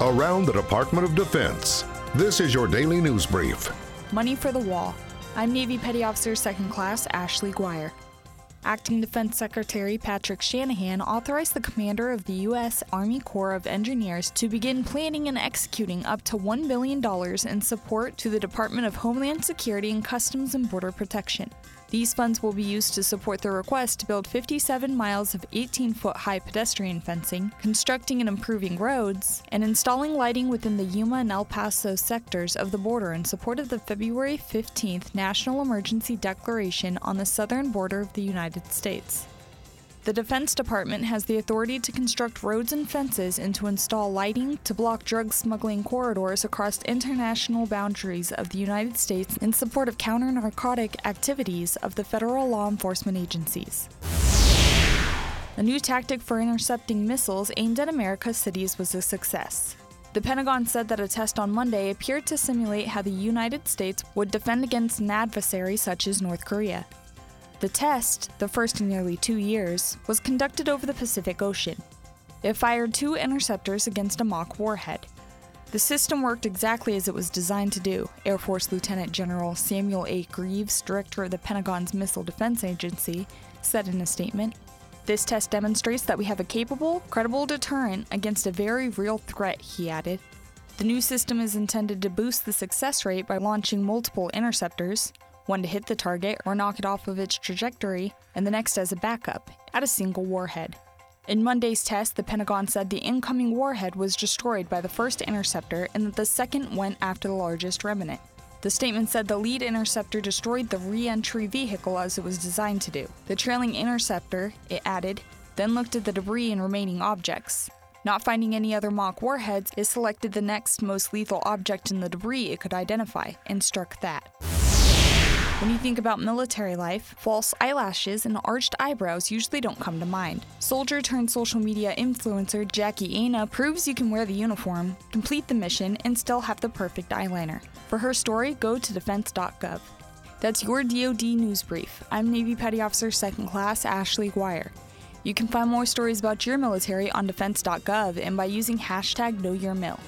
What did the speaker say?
around the Department of Defense. This is your daily news brief. Money for the Wall. I'm Navy Petty Officer Second Class Ashley Guire. Acting Defense Secretary Patrick Shanahan authorized the commander of the U.S. Army Corps of Engineers to begin planning and executing up to $1 billion in support to the Department of Homeland Security and Customs and Border Protection. These funds will be used to support the request to build 57 miles of 18 foot high pedestrian fencing, constructing and improving roads, and installing lighting within the Yuma and El Paso sectors of the border in support of the February 15th National Emergency Declaration on the southern border of the United States. The Defense Department has the authority to construct roads and fences and to install lighting to block drug smuggling corridors across international boundaries of the United States in support of counter narcotic activities of the federal law enforcement agencies. A new tactic for intercepting missiles aimed at America's cities was a success. The Pentagon said that a test on Monday appeared to simulate how the United States would defend against an adversary such as North Korea. The test, the first in nearly two years, was conducted over the Pacific Ocean. It fired two interceptors against a mock warhead. The system worked exactly as it was designed to do, Air Force Lieutenant General Samuel A. Greaves, director of the Pentagon's Missile Defense Agency, said in a statement. This test demonstrates that we have a capable, credible deterrent against a very real threat, he added. The new system is intended to boost the success rate by launching multiple interceptors, one to hit the target or knock it off of its trajectory, and the next as a backup, at a single warhead. In Monday's test, the Pentagon said the incoming warhead was destroyed by the first interceptor and that the second went after the largest remnant. The statement said the lead interceptor destroyed the re entry vehicle as it was designed to do. The trailing interceptor, it added, then looked at the debris and remaining objects. Not finding any other mock warheads, it selected the next most lethal object in the debris it could identify and struck that. When you think about military life, false eyelashes and arched eyebrows usually don't come to mind. Soldier turned social media influencer Jackie Aina proves you can wear the uniform, complete the mission, and still have the perfect eyeliner. For her story, go to defense.gov. That's your DoD news brief. I'm Navy Petty Officer Second Class Ashley Guire. You can find more stories about your military on defense.gov and by using hashtag KnowYourMil.